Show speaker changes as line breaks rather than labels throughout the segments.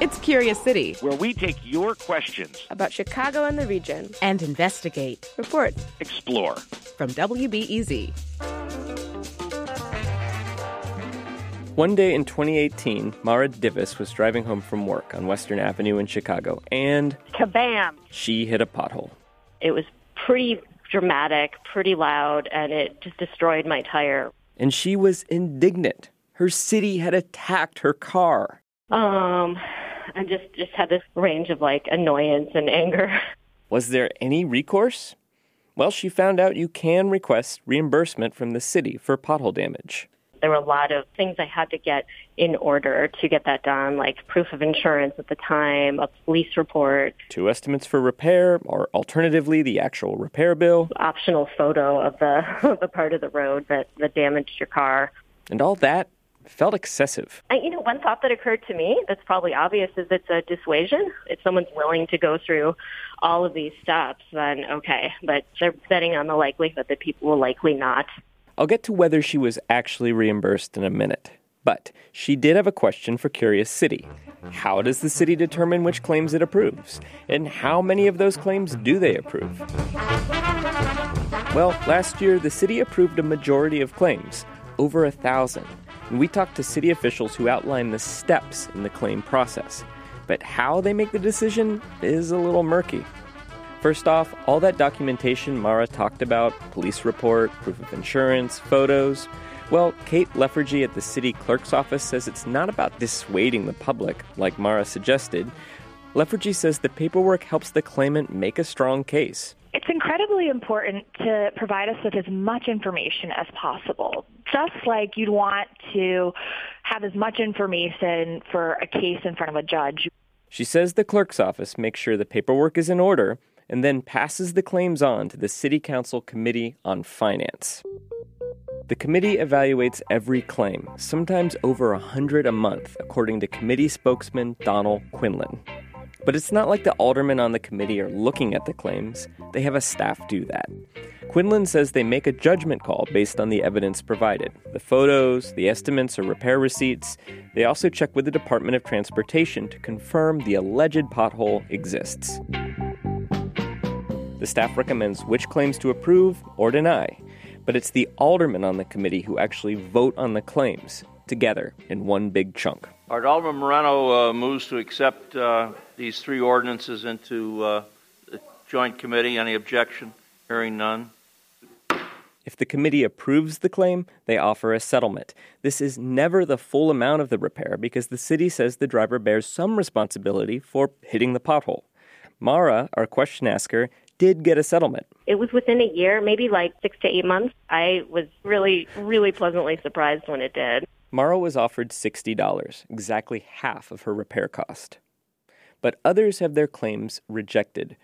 It's Curious City,
where we take your questions
about Chicago and the region
and investigate,
report,
explore.
From WBEZ.
One day in 2018, Mara Divis was driving home from work on Western Avenue in Chicago, and
kabam!
She hit a pothole.
It was pretty dramatic, pretty loud, and it just destroyed my tire.
And she was indignant. Her city had attacked her car.
Um, I just just had this range of like annoyance and anger.
Was there any recourse? Well, she found out you can request reimbursement from the city for pothole damage.
There were a lot of things I had to get in order to get that done, like proof of insurance at the time, a police report,
two estimates for repair, or alternatively, the actual repair bill,
optional photo of the the part of the road that, that damaged your car.
And all that felt excessive.
And, you know, one thought that occurred to me that's probably obvious is it's a dissuasion. If someone's willing to go through all of these steps, then okay. But they're betting on the likelihood that people will likely not.
I'll get to whether she was actually reimbursed in a minute. But she did have a question for Curious City. How does the city determine which claims it approves? And how many of those claims do they approve? Well, last year, the city approved a majority of claims, over a thousand and we talked to city officials who outline the steps in the claim process. But how they make the decision is a little murky. First off, all that documentation Mara talked about police report, proof of insurance, photos well, Kate LeFurgy at the city clerk's office says it's not about dissuading the public, like Mara suggested. LeFurgy says the paperwork helps the claimant make a strong case.
It's incredibly important to provide us with as much information as possible. Just like you'd want to have as much information for a case in front of a judge.
She says the clerk's office makes sure the paperwork is in order and then passes the claims on to the City Council Committee on Finance. The committee evaluates every claim, sometimes over a hundred a month, according to committee spokesman Donald Quinlan. But it's not like the aldermen on the committee are looking at the claims, they have a staff do that. Quinlan says they make a judgment call based on the evidence provided the photos, the estimates or repair receipts. They also check with the Department of Transportation to confirm the alleged pothole exists. The staff recommends which claims to approve or deny, but it's the aldermen on the committee who actually vote on the claims together in one big chunk.
Our Alderman Moreno uh, moves to accept uh, these three ordinances into uh, the joint committee. Any objection? Hearing none.
If the committee approves the claim, they offer a settlement. This is never the full amount of the repair because the city says the driver bears some responsibility for hitting the pothole. Mara, our question asker, did get a settlement.
It was within a year, maybe like six to eight months. I was really, really pleasantly surprised when it did.
Mara was offered $60, exactly half of her repair cost. But others have their claims rejected.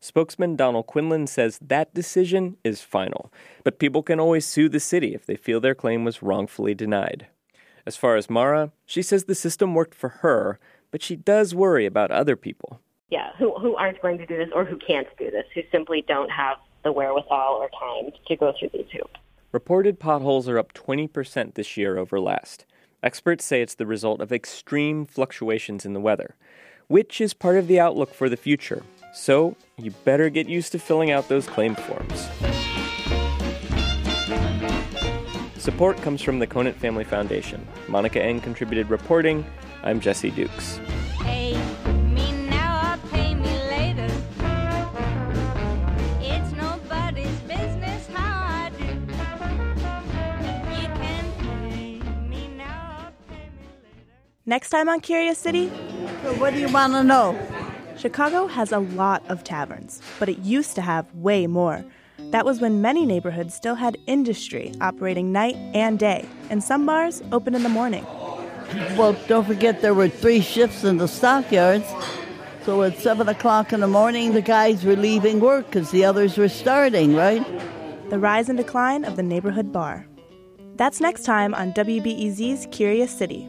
Spokesman Donald Quinlan says that decision is final, but people can always sue the city if they feel their claim was wrongfully denied. As far as Mara, she says the system worked for her, but she does worry about other people.
Yeah, who, who aren't going to do this or who can't do this, who simply don't have the wherewithal or time to go through these hoops.
Reported potholes are up 20% this year over last. Experts say it's the result of extreme fluctuations in the weather, which is part of the outlook for the future. So, you better get used to filling out those claim forms. Support comes from the Conant Family Foundation. Monica Eng contributed reporting. I'm Jesse Dukes.
Next time on Curious City.
So what do you want to know?
Chicago has a lot of taverns, but it used to have way more. That was when many neighborhoods still had industry operating night and day, and some bars open in the morning.
Well, don't forget there were three shifts in the stockyards. So at 7 o'clock in the morning, the guys were leaving work because the others were starting, right?
The rise and decline of the neighborhood bar. That's next time on WBEZ's Curious City.